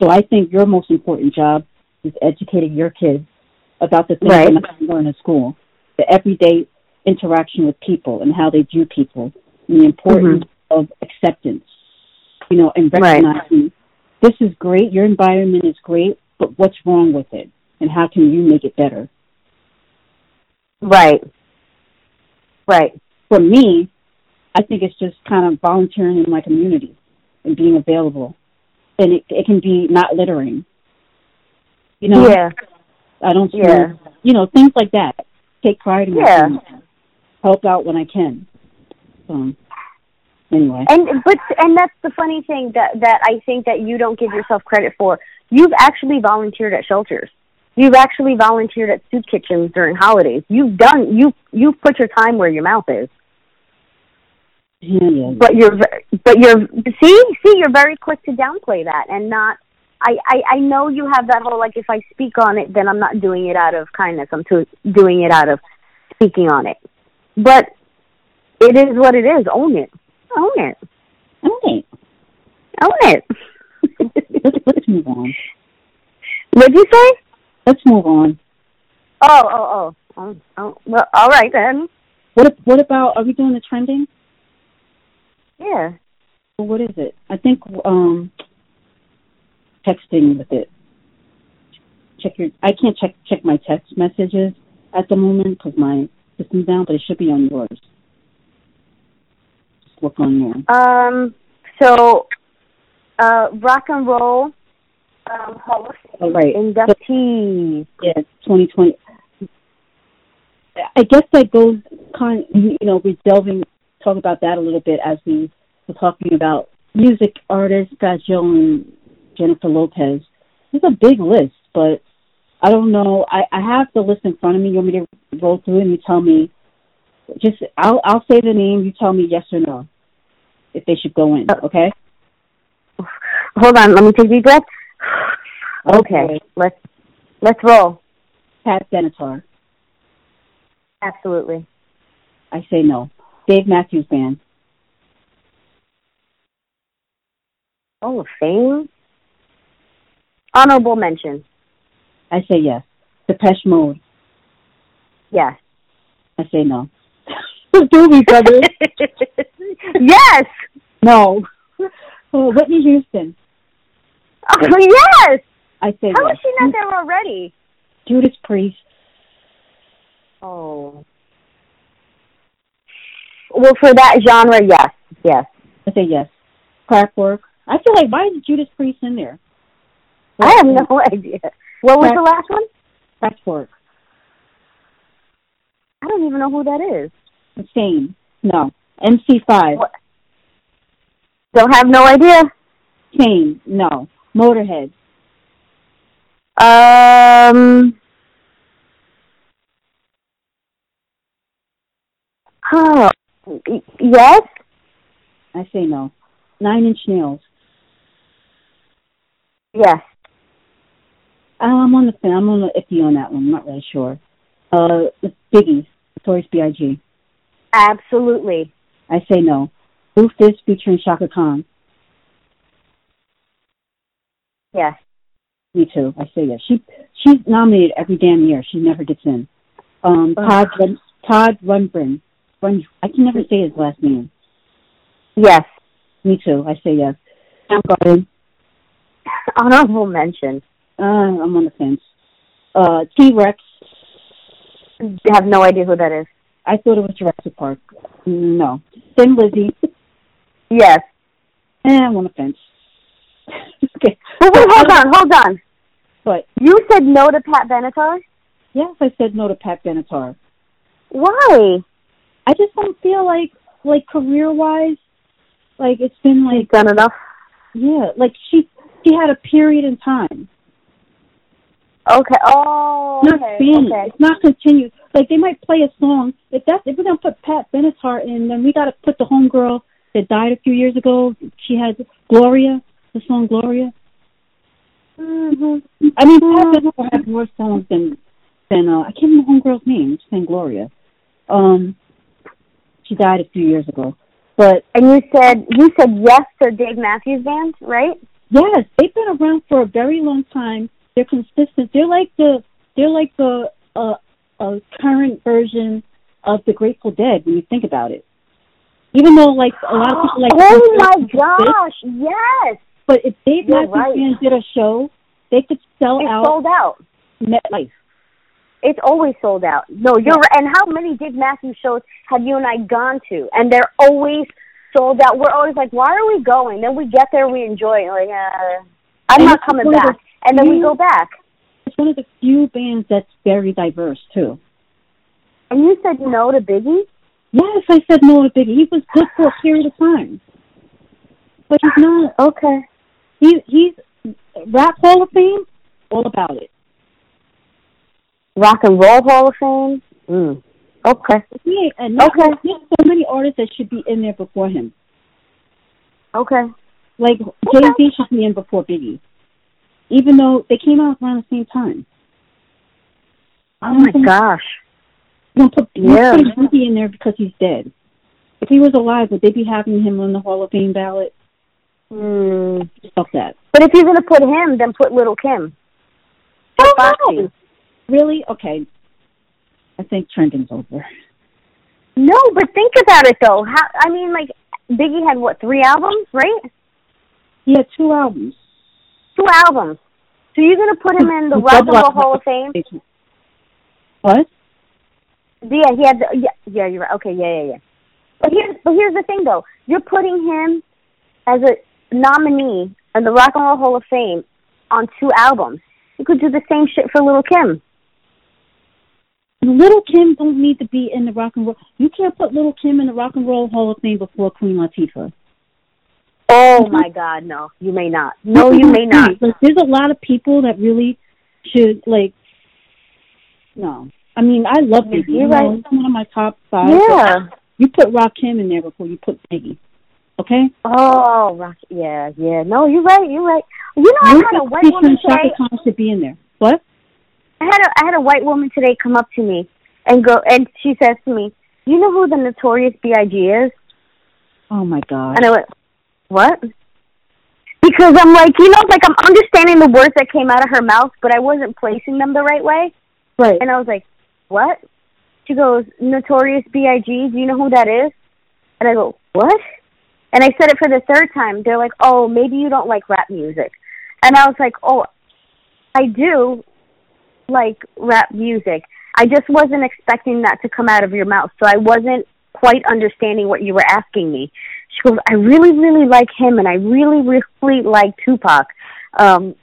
B: So I think your most important job is educating your kids about the things
A: right.
B: they learn in school, the everyday interaction with people and how they view people, and the importance mm-hmm. of acceptance, you know, and recognizing
A: right.
B: this is great, your environment is great, but what's wrong with it, and how can you make it better?
A: Right. Right.
B: For me, I think it's just kind of volunteering in my community and being available, and it it can be not littering. You know.
A: Yeah.
B: I don't.
A: Yeah.
B: You know things like that. Take pride in
A: Yeah.
B: Help out when I can. So anyway.
A: And but and that's the funny thing that that I think that you don't give yourself credit for. You've actually volunteered at shelters. You've actually volunteered at soup kitchens during holidays. You've done you you've put your time where your mouth is.
B: Yeah, yeah.
A: But you're but you're see see you're very quick to downplay that and not. I, I I know you have that whole like if I speak on it then I'm not doing it out of kindness I'm doing it out of speaking on it, but it is what it is. Own it. Own it.
B: Okay.
A: Own it.
B: Let's let's move on.
A: What'd you say?
B: Let's move on.
A: Oh, oh, oh. Oh, oh. Well, all right then.
B: What what about? Are we doing the trending?
A: Yeah.
B: Or what is it? I think um texting with it. Check your. I can't check check my text messages at the moment because my system's down, but it should be on yours. Just look on there.
A: Um. So, uh, rock and roll. Um, Hall
B: Oh, right.
A: inductees.
B: Yeah, 2020. I guess that goes kind. You know, we're delving talk about that a little bit as we were talking about music artists, and Jennifer Lopez. It's a big list, but I don't know. I, I have the list in front of me. You want me to roll through and you tell me? Just I'll I'll say the name. You tell me yes or no if they should go in. Uh, okay.
A: Hold on. Let me take a deep breath. Okay. Let's let's roll.
B: Pat Benatar.
A: Absolutely.
B: I say no. Dave Matthews Band.
A: Hall of Fame. Honorable mention.
B: I say yes. Depeche Mode.
A: Yes.
B: I say no. Doobie Brothers.
A: yes.
B: no. Oh, Whitney Houston.
A: Oh, yes.
B: I say
A: How
B: yes.
A: is she not there already?
B: Judas Priest.
A: Oh. Well, for that genre, yes, yes.
B: I say yes. Kraftwerk. I feel like why is Judas Priest in there?
A: I have no idea. What was the last one?
B: Kraftwerk.
A: I don't even know who that is.
B: Insane. No. MC5.
A: What? Don't have no idea.
B: Kane. No. Motorhead.
A: Um. Oh, yes.
B: I say no. Nine Inch Nails.
A: Yes.
B: I'm on the. I'm on the iffy on that one. I'm not really sure. Uh, Biggie. Notorious B.I.G.
A: Absolutely.
B: I say no. Rufus featuring Chaka Khan.
A: Yes.
B: Me too. I say yes. She she's nominated every damn year. She never gets in. Um, Todd Run, Todd Rundgren. Run, I can never say his last name.
A: Yes.
B: Me too. I say yes. Soundgarden.
A: Honorable mention.
B: Uh, I'm on the fence. Uh, T Rex.
A: I have no idea who that is.
B: I thought it was Jurassic Park. No. Thin Lizzy.
A: Yes.
B: Eh, I'm on the fence. okay.
A: But wait, hold on, hold on.
B: But
A: You said no to Pat Benatar?
B: yes, I said no to Pat Benatar.
A: Why?
B: I just don't feel like like career wise, like it's been like
A: Done enough.
B: yeah, like she she had a period in time.
A: Okay. Oh,
B: Not
A: okay.
B: spanning.
A: okay.
B: It's not continued. Like they might play a song. If that's if we're gonna put Pat Benatar in, then we gotta put the homegirl that died a few years ago. She had Gloria, the song Gloria.
A: Mm-hmm.
B: I mean, Pat Benatar has more songs than than uh, I can't remember the homegirl's name. She's saying Gloria. Um, she died a few years ago, but
A: And you said you said yes to Dave Matthews Band, right?
B: Yes, they've been around for a very long time. They're consistent. They're like the they're like the uh, a current version of the Grateful Dead when you think about it. Even though like a lot of people like
A: oh my gosh, yes.
B: but if Dave Matthews
A: right.
B: Band did a show, they could sell
A: It
B: out
A: sold out.
B: MetLife.
A: It's always sold out. No, you're right. And how many Dave Matthews shows have you and I gone to? And they're always sold out. We're always like, why are we going? Then we get there, we enjoy it. Like, uh, I'm
B: And
A: not coming back. And then we go back.
B: It's one of the few bands that's very diverse too.
A: And you said no to Biggie?
B: Yes, I said no to Biggie. He was good for a period of time, but he's not.
A: Okay.
B: He he's rap Hall of Fame, all about it.
A: Rock and Roll Hall of Fame? Mm. Okay.
B: He and not,
A: Okay.
B: there's so many artists that should be in there before him.
A: Okay.
B: Like Jay Z should be in before Biggie, even though they came out around the same time.
A: Oh my gosh.
B: You don't put,
A: Yeah.
B: put Biggie in there because he's dead. If he was alive, would they be having him on the Hall of Fame ballot?
A: Mm.
B: Fuck that.
A: But if you're gonna put him, then put Little Kim.
B: Oh,
A: Foxy.
B: Really? Okay. I think trending's over.
A: No, but think about it though. How I mean, like Biggie had what three albums, right?
B: He had two albums.
A: Two albums. So you're gonna put him in the Rock and Roll Hall of Fame?
B: What?
A: Yeah, he had. The, yeah, yeah, you're right. Okay, yeah, yeah, yeah. But here's but here's the thing though. You're putting him as a nominee in the Rock and Roll Hall of Fame on two albums. You could do the same shit for Little Kim.
B: Little Kim don't need to be in the rock and roll. You can't put Little Kim in the Rock and Roll Hall of Fame before Queen Latifah.
A: Oh my God, no, you may not. No, you may not.
B: Like, there's a lot of people that really should like. No, I mean I love Biggie.
A: You're
B: You know,
A: right.
B: one of my top five.
A: Yeah.
B: You put Rock Kim in there before you put Biggie. Okay.
A: Oh, Rock. Yeah, yeah. No, you're right. You're right. You know, I had a white woman today.
B: Khan should be in there. What?
A: I had a I had a white woman today come up to me and go and she says to me, "You know who the Notorious B.I.G. is?"
B: Oh my God.
A: And I went, "What?" Because I'm like, you know, like I'm understanding the words that came out of her mouth, but I wasn't placing them the right way.
B: Right.
A: And I was like, "What?" She goes, "Notorious B.I.G. Do you know who that is?" And I go, "What?" And I said it for the third time. They're like, "Oh, maybe you don't like rap music." And I was like, "Oh, I do like rap music. I just wasn't expecting that to come out of your mouth, so I wasn't quite understanding what you were asking me." She goes, "I really, really like him, and I really, really like Tupac." Um,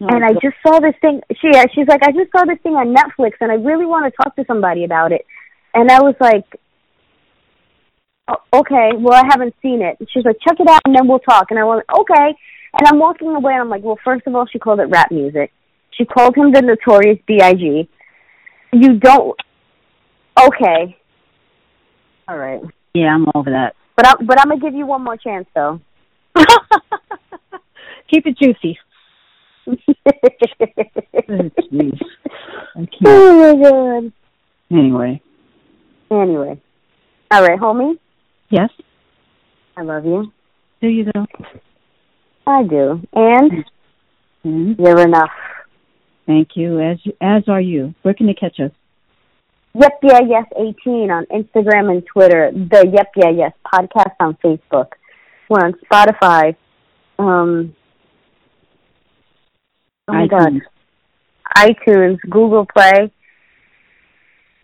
B: Oh,
A: and I
B: God.
A: just saw this thing. She, she's like, I just saw this thing on Netflix, and I really want to talk to somebody about it. And I was like, "O- okay, well, I haven't seen it. And she's like, check it out, and then we'll talk. And I went, okay. And I'm walking away, and I'm like, well, first of all, she called it rap music. She called him the Notorious B.I.G. You don't. Okay. All right.
B: yeah, I'm over that.
A: But I'm but I'm gonna give you one more chance though.
B: Keep it juicy. jeez. I can't.
A: oh my god.
B: Anyway.
A: Anyway. All right, homie.
B: Yes.
A: I love you.
B: Do you though?
A: I do. And
B: Mhm.
A: you're enough.
B: Thank you. As as are you. Where can they catch us?
A: Yep, yeah, yes, 18 on Instagram and Twitter. The Yep, yeah, yes podcast on Facebook. We're on Spotify. Um, oh my God.
B: iTunes,
A: iTunes, Google Play,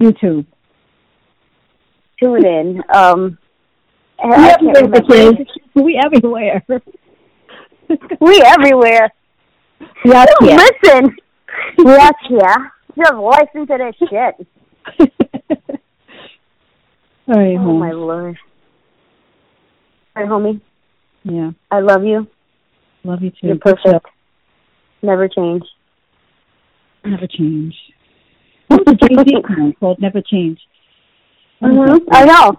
B: YouTube.
A: tune in. Um,
B: We everywhere, We everywhere.
A: We everywhere.
B: Yes.
A: Listen. yes, yeah. Just listen to this shit.
B: All right,
A: Oh
B: home.
A: my lord. All right, homie.
B: Yeah.
A: I love you.
B: Love you too.
A: You're perfect. Never change.
B: Never change. What's the Jay Z song called Never Change? What is
A: hmm? I know.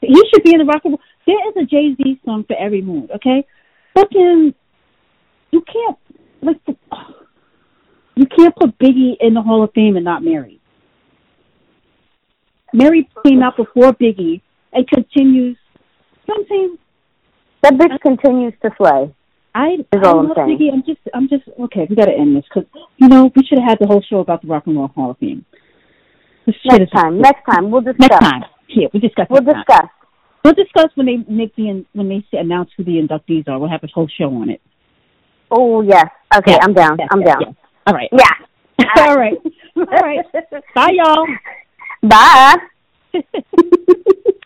B: He should be in the rock and roll. There is a Jay Z song for every mood, okay? Fucking, you can't like you can't put Biggie in the Hall of Fame and not Mary. Mary came out before Biggie and continues. You know what I'm saying?
A: That bitch continues to slay.
B: I,
A: Is
B: I
A: all I'm
B: love
A: saying.
B: Biggie. I'm just, I'm just okay. We got to end this because you know we should have had the whole show about the Rock and Roll Hall of Fame. This
A: Next time. Next time. We'll discuss.
B: Next time. Here, we discuss.
A: We'll
B: next time.
A: discuss.
B: We'll discuss when they make the when they announce who the inductees are. We'll have a whole show on it.
A: Oh, yes. Okay,
B: Yeah.
A: I'm down.
B: Yes,
A: I'm
B: yes,
A: down.
B: yes. All right.
A: Yeah.
B: All right. All right. Bye, y'all.
A: Bye.